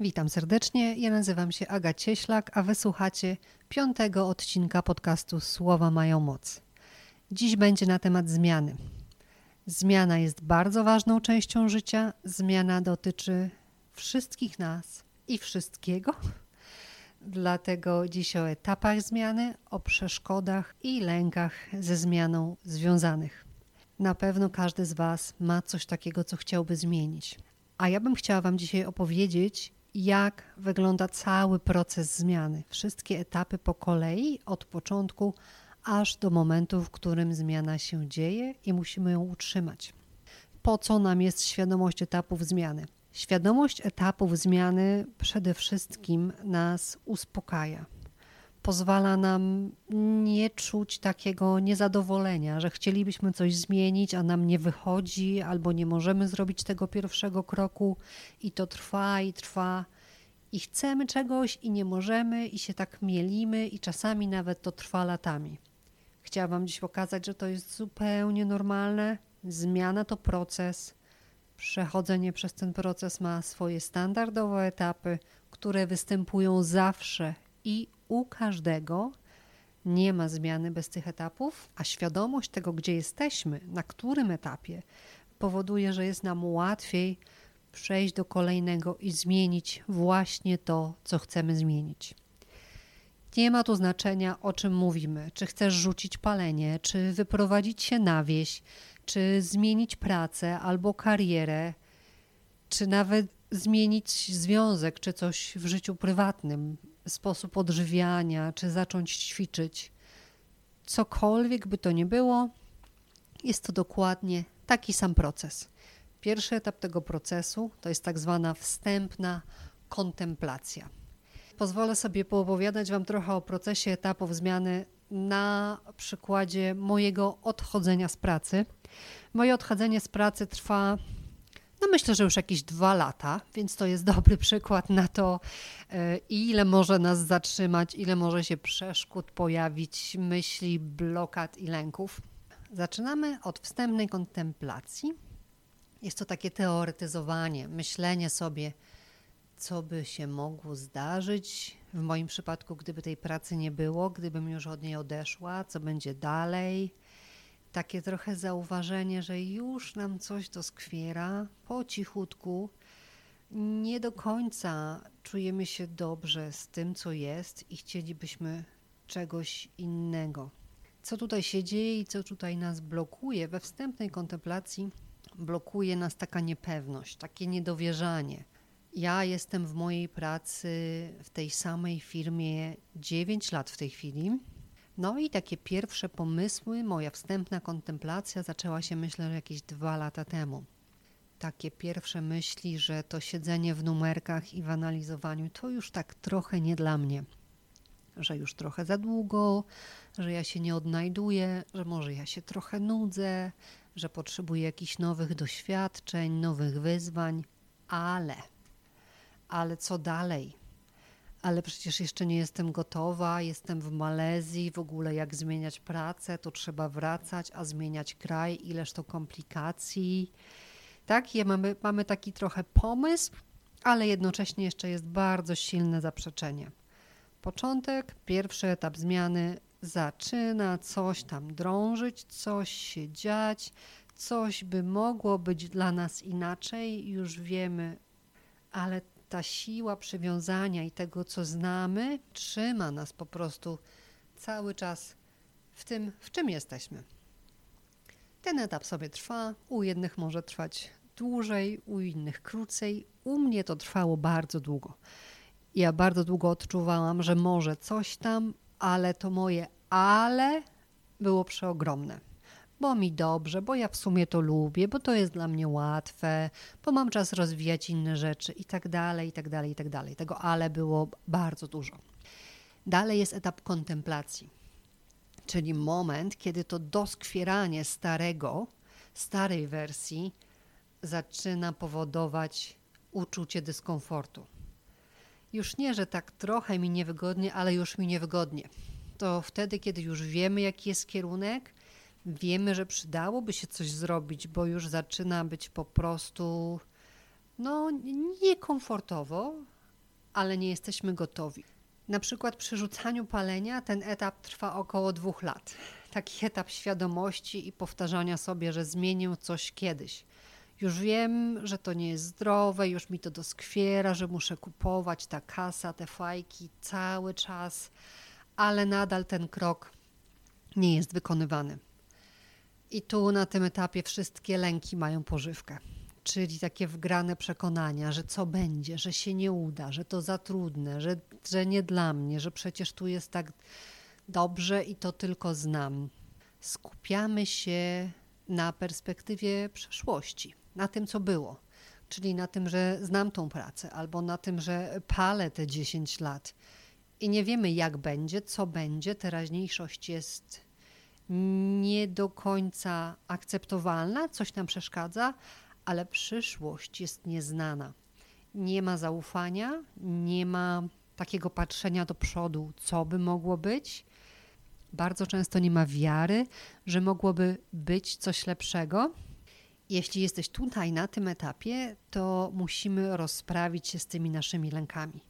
Witam serdecznie, ja nazywam się Aga Cieślak, a wysłuchacie piątego odcinka podcastu Słowa mają moc. Dziś będzie na temat zmiany. Zmiana jest bardzo ważną częścią życia, zmiana dotyczy wszystkich nas i wszystkiego. Dlatego dziś o etapach zmiany, o przeszkodach i lękach ze zmianą związanych. Na pewno każdy z Was ma coś takiego, co chciałby zmienić. A ja bym chciała Wam dzisiaj opowiedzieć, jak wygląda cały proces zmiany. Wszystkie etapy po kolei, od początku aż do momentu, w którym zmiana się dzieje i musimy ją utrzymać. Po co nam jest świadomość etapów zmiany? Świadomość etapów zmiany przede wszystkim nas uspokaja. Pozwala nam nie czuć takiego niezadowolenia, że chcielibyśmy coś zmienić, a nam nie wychodzi, albo nie możemy zrobić tego pierwszego kroku i to trwa i trwa. I chcemy czegoś i nie możemy, i się tak mielimy, i czasami nawet to trwa latami. Chciałam Wam dziś pokazać, że to jest zupełnie normalne. Zmiana to proces Przechodzenie przez ten proces ma swoje standardowe etapy, które występują zawsze i u każdego. Nie ma zmiany bez tych etapów, a świadomość tego, gdzie jesteśmy, na którym etapie, powoduje, że jest nam łatwiej przejść do kolejnego i zmienić właśnie to, co chcemy zmienić. Nie ma tu znaczenia, o czym mówimy. Czy chcesz rzucić palenie, czy wyprowadzić się na wieś, czy zmienić pracę albo karierę, czy nawet zmienić związek, czy coś w życiu prywatnym, sposób odżywiania, czy zacząć ćwiczyć. Cokolwiek by to nie było, jest to dokładnie taki sam proces. Pierwszy etap tego procesu to jest tak zwana wstępna kontemplacja. Pozwolę sobie poopowiadać Wam trochę o procesie etapów zmiany na przykładzie mojego odchodzenia z pracy. Moje odchodzenie z pracy trwa, no myślę, że już jakieś dwa lata, więc to jest dobry przykład na to, e, ile może nas zatrzymać, ile może się przeszkód pojawić, myśli, blokad i lęków. Zaczynamy od wstępnej kontemplacji. Jest to takie teoretyzowanie, myślenie sobie, co by się mogło zdarzyć w moim przypadku, gdyby tej pracy nie było, gdybym już od niej odeszła, co będzie dalej. Takie trochę zauważenie, że już nam coś doskwiera po cichutku. Nie do końca czujemy się dobrze z tym, co jest i chcielibyśmy czegoś innego. Co tutaj się dzieje i co tutaj nas blokuje? We wstępnej kontemplacji blokuje nas taka niepewność, takie niedowierzanie ja jestem w mojej pracy w tej samej firmie 9 lat w tej chwili. No i takie pierwsze pomysły, moja wstępna kontemplacja zaczęła się myślę jakieś dwa lata temu. Takie pierwsze myśli, że to siedzenie w numerkach i w analizowaniu to już tak trochę nie dla mnie. Że już trochę za długo, że ja się nie odnajduję, że może ja się trochę nudzę, że potrzebuję jakichś nowych doświadczeń, nowych wyzwań, ale ale co dalej? Ale przecież jeszcze nie jestem gotowa, jestem w Malezji, w ogóle jak zmieniać pracę, to trzeba wracać, a zmieniać kraj, ileż to komplikacji. Tak, ja mamy, mamy taki trochę pomysł, ale jednocześnie jeszcze jest bardzo silne zaprzeczenie. Początek, pierwszy etap zmiany zaczyna coś tam drążyć, coś się dziać, coś by mogło być dla nas inaczej, już wiemy, ale ta siła przywiązania i tego, co znamy, trzyma nas po prostu cały czas w tym, w czym jesteśmy. Ten etap sobie trwa, u jednych może trwać dłużej, u innych krócej. U mnie to trwało bardzo długo. Ja bardzo długo odczuwałam, że może coś tam, ale to moje ale było przeogromne bo mi dobrze, bo ja w sumie to lubię, bo to jest dla mnie łatwe, bo mam czas rozwijać inne rzeczy i tak dalej, i tak dalej, i tak dalej. Tego ale było bardzo dużo. Dalej jest etap kontemplacji, czyli moment, kiedy to doskwieranie starego, starej wersji zaczyna powodować uczucie dyskomfortu. Już nie, że tak trochę mi niewygodnie, ale już mi niewygodnie. To wtedy, kiedy już wiemy, jaki jest kierunek, wiemy, że przydałoby się coś zrobić, bo już zaczyna być po prostu no, niekomfortowo, ale nie jesteśmy gotowi. Na przykład przy rzucaniu palenia ten etap trwa około dwóch lat. Taki etap świadomości i powtarzania sobie, że zmienię coś kiedyś. Już wiem, że to nie jest zdrowe, już mi to doskwiera, że muszę kupować ta kasa, te fajki cały czas, ale nadal ten krok nie jest wykonywany. I tu na tym etapie wszystkie lęki mają pożywkę czyli takie wgrane przekonania, że co będzie, że się nie uda, że to za trudne, że, że nie dla mnie, że przecież tu jest tak dobrze i to tylko znam. Skupiamy się na perspektywie przeszłości, na tym, co było, czyli na tym, że znam tą pracę, albo na tym, że palę te 10 lat i nie wiemy, jak będzie, co będzie. Teraźniejszość jest nie do końca akceptowalna, coś nam przeszkadza, ale przyszłość jest nieznana. Nie ma zaufania, nie ma takiego patrzenia do przodu, co by mogło być. Bardzo często nie ma wiary, że mogłoby być coś lepszego. Jeśli jesteś tutaj na tym etapie, to musimy rozprawić się z tymi naszymi lękami.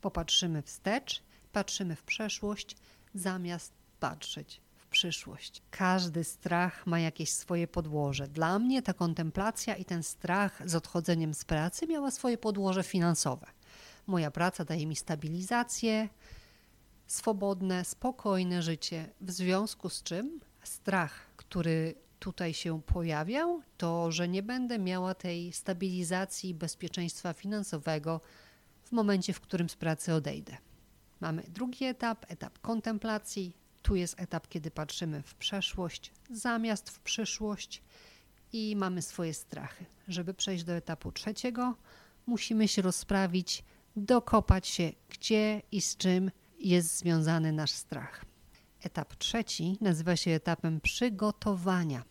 Popatrzymy wstecz, patrzymy w przeszłość, zamiast patrzeć przyszłość. Każdy strach ma jakieś swoje podłoże. Dla mnie ta kontemplacja i ten strach z odchodzeniem z pracy miała swoje podłoże finansowe. Moja praca daje mi stabilizację, swobodne, spokojne życie, w związku z czym strach, który tutaj się pojawiał, to że nie będę miała tej stabilizacji i bezpieczeństwa finansowego w momencie, w którym z pracy odejdę. Mamy drugi etap, etap kontemplacji, tu jest etap, kiedy patrzymy w przeszłość zamiast w przyszłość i mamy swoje strachy. Żeby przejść do etapu trzeciego, musimy się rozprawić, dokopać się, gdzie i z czym jest związany nasz strach. Etap trzeci nazywa się etapem przygotowania,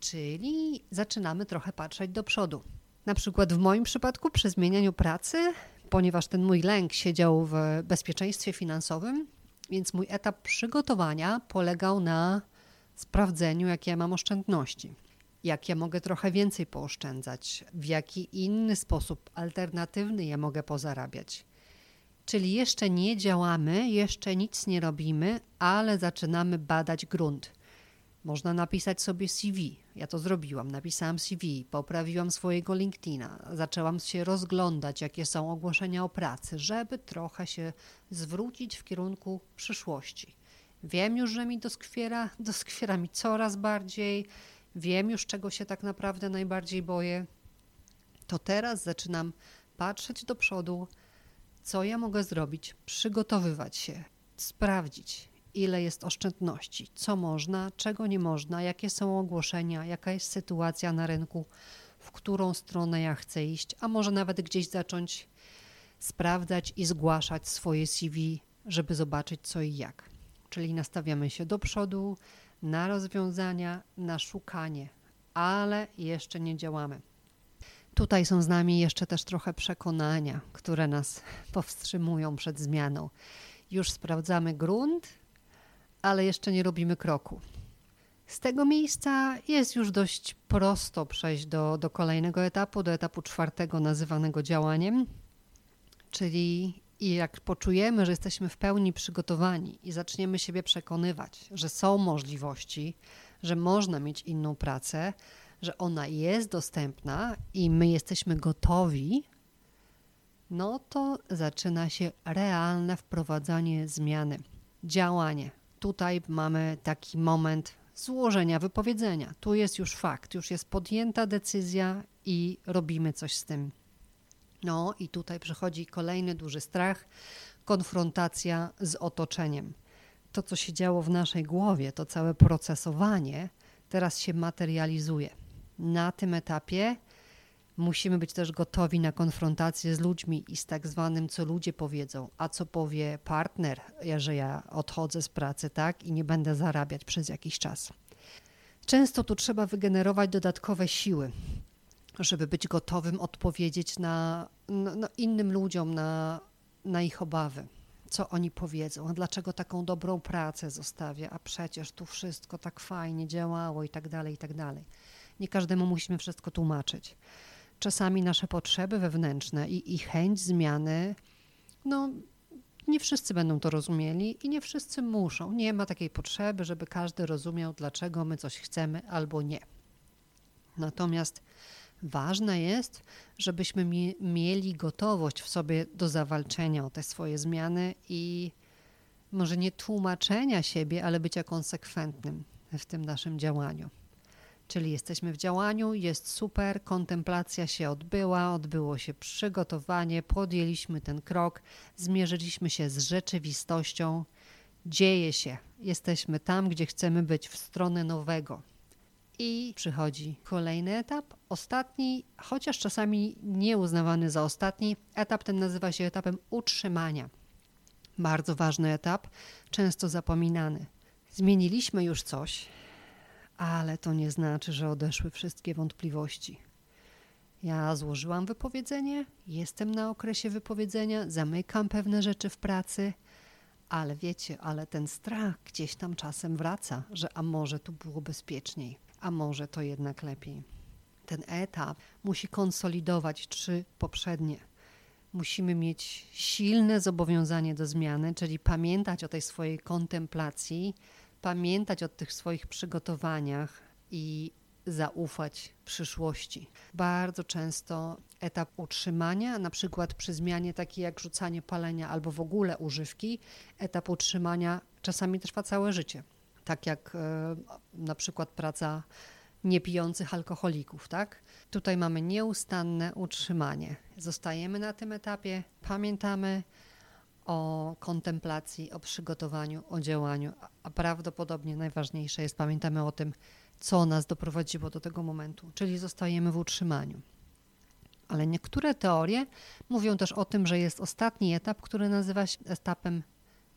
czyli zaczynamy trochę patrzeć do przodu. Na przykład w moim przypadku przy zmienianiu pracy, ponieważ ten mój lęk siedział w bezpieczeństwie finansowym, więc mój etap przygotowania polegał na sprawdzeniu, jakie ja mam oszczędności, jak ja mogę trochę więcej pooszczędzać, w jaki inny sposób alternatywny ja mogę pozarabiać. Czyli jeszcze nie działamy, jeszcze nic nie robimy, ale zaczynamy badać grunt. Można napisać sobie CV. Ja to zrobiłam. Napisałam CV, poprawiłam swojego LinkedIna, zaczęłam się rozglądać, jakie są ogłoszenia o pracy, żeby trochę się zwrócić w kierunku przyszłości. Wiem już, że mi doskwiera, doskwiera mi coraz bardziej, wiem już, czego się tak naprawdę najbardziej boję. To teraz zaczynam patrzeć do przodu, co ja mogę zrobić, przygotowywać się, sprawdzić, ile jest oszczędności, co można, czego nie można, jakie są ogłoszenia, jaka jest sytuacja na rynku, w którą stronę ja chcę iść, a może nawet gdzieś zacząć sprawdzać i zgłaszać swoje CV, żeby zobaczyć co i jak. Czyli nastawiamy się do przodu, na rozwiązania, na szukanie, ale jeszcze nie działamy. Tutaj są z nami jeszcze też trochę przekonania, które nas powstrzymują przed zmianą. Już sprawdzamy grunt, ale jeszcze nie robimy kroku. Z tego miejsca jest już dość prosto przejść do, do kolejnego etapu, do etapu czwartego, nazywanego działaniem, czyli jak poczujemy, że jesteśmy w pełni przygotowani i zaczniemy siebie przekonywać, że są możliwości, że można mieć inną pracę, że ona jest dostępna i my jesteśmy gotowi, no to zaczyna się realne wprowadzanie zmiany, działanie tutaj mamy taki moment złożenia wypowiedzenia. Tu jest już fakt, już jest podjęta decyzja i robimy coś z tym. No i tutaj przychodzi kolejny duży strach konfrontacja z otoczeniem. To, co się działo w naszej głowie, to całe procesowanie, teraz się materializuje. Na tym etapie musimy być też gotowi na konfrontację z ludźmi i z tak zwanym, co ludzie powiedzą, a co powie partner, że ja odchodzę z pracy, tak, i nie będę zarabiać przez jakiś czas. Często tu trzeba wygenerować dodatkowe siły, żeby być gotowym odpowiedzieć na, na, na innym ludziom, na, na ich obawy. Co oni powiedzą, a dlaczego taką dobrą pracę zostawię, a przecież tu wszystko tak fajnie działało i tak dalej, i tak dalej. Nie każdemu musimy wszystko tłumaczyć czasami nasze potrzeby wewnętrzne i, i chęć zmiany no, nie wszyscy będą to rozumieli i nie wszyscy muszą. Nie ma takiej potrzeby, żeby każdy rozumiał, dlaczego my coś chcemy albo nie. Natomiast ważne jest, żebyśmy mieli gotowość w sobie do zawalczenia o te swoje zmiany i może nie tłumaczenia siebie, ale bycia konsekwentnym w tym naszym działaniu. Czyli jesteśmy w działaniu, jest super, kontemplacja się odbyła, odbyło się przygotowanie, podjęliśmy ten krok, zmierzyliśmy się z rzeczywistością, dzieje się, jesteśmy tam, gdzie chcemy być, w stronę nowego. I przychodzi kolejny etap, ostatni, chociaż czasami nieuznawany za ostatni, etap ten nazywa się etapem utrzymania. Bardzo ważny etap, często zapominany. Zmieniliśmy już coś, ale to nie znaczy, że odeszły wszystkie wątpliwości. Ja złożyłam wypowiedzenie, jestem na okresie wypowiedzenia, zamykam pewne rzeczy w pracy, ale wiecie, ale ten strach gdzieś tam czasem wraca, że a może tu było bezpieczniej, a może to jednak lepiej. Ten etap musi konsolidować trzy poprzednie. Musimy mieć silne zobowiązanie do zmiany, czyli pamiętać o tej swojej kontemplacji, pamiętać o tych swoich przygotowaniach i zaufać przyszłości. Bardzo często etap utrzymania, na przykład przy zmianie takiej jak rzucanie palenia albo w ogóle używki, etap utrzymania czasami trwa całe życie. Tak jak e, na przykład praca niepijących alkoholików, tak? Tutaj mamy nieustanne utrzymanie. Zostajemy na tym etapie, pamiętamy, o kontemplacji, o przygotowaniu, o działaniu, a prawdopodobnie najważniejsze jest pamiętamy o tym, co nas doprowadziło do tego momentu, czyli zostajemy w utrzymaniu. Ale niektóre teorie mówią też o tym, że jest ostatni etap, który nazywa się etapem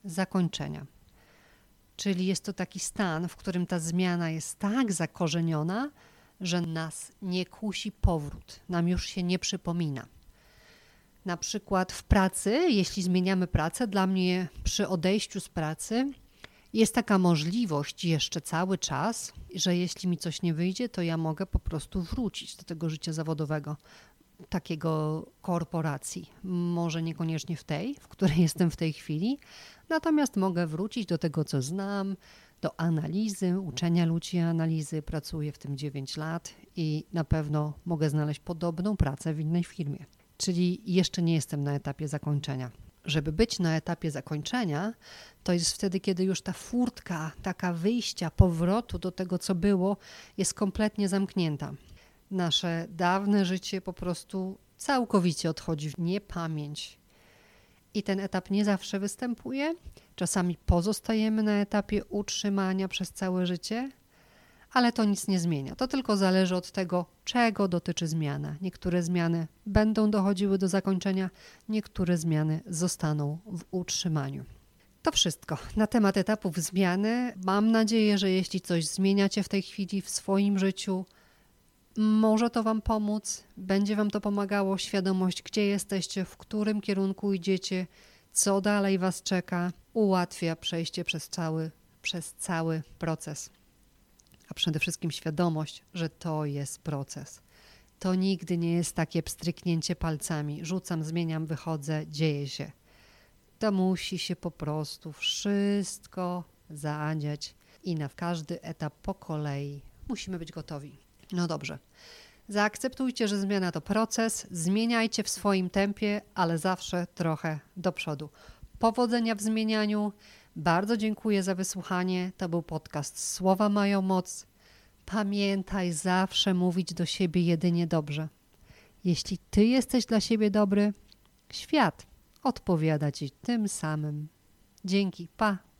zakończenia. Czyli jest to taki stan, w którym ta zmiana jest tak zakorzeniona, że nas nie kusi powrót, nam już się nie przypomina na przykład w pracy, jeśli zmieniamy pracę, dla mnie przy odejściu z pracy jest taka możliwość jeszcze cały czas, że jeśli mi coś nie wyjdzie, to ja mogę po prostu wrócić do tego życia zawodowego, takiego korporacji. Może niekoniecznie w tej, w której jestem w tej chwili, natomiast mogę wrócić do tego, co znam, do analizy, uczenia ludzi analizy. Pracuję w tym 9 lat i na pewno mogę znaleźć podobną pracę w innej firmie czyli jeszcze nie jestem na etapie zakończenia. Żeby być na etapie zakończenia, to jest wtedy, kiedy już ta furtka, taka wyjścia, powrotu do tego, co było, jest kompletnie zamknięta. Nasze dawne życie po prostu całkowicie odchodzi w niepamięć. I ten etap nie zawsze występuje. Czasami pozostajemy na etapie utrzymania przez całe życie, ale to nic nie zmienia. To tylko zależy od tego, czego dotyczy zmiana. Niektóre zmiany będą dochodziły do zakończenia, niektóre zmiany zostaną w utrzymaniu. To wszystko na temat etapów zmiany. Mam nadzieję, że jeśli coś zmieniacie w tej chwili w swoim życiu, może to Wam pomóc, będzie Wam to pomagało, świadomość, gdzie jesteście, w którym kierunku idziecie, co dalej Was czeka, ułatwia przejście przez cały, przez cały proces a przede wszystkim świadomość, że to jest proces. To nigdy nie jest takie pstryknięcie palcami, rzucam, zmieniam, wychodzę, dzieje się. To musi się po prostu wszystko zadziać i na każdy etap po kolei musimy być gotowi. No dobrze. Zaakceptujcie, że zmiana to proces, zmieniajcie w swoim tempie, ale zawsze trochę do przodu. Powodzenia w zmienianiu. Bardzo dziękuję za wysłuchanie. To był podcast Słowa mają moc. Pamiętaj zawsze mówić do siebie jedynie dobrze. Jeśli ty jesteś dla siebie dobry, świat odpowiada ci tym samym. Dzięki, pa.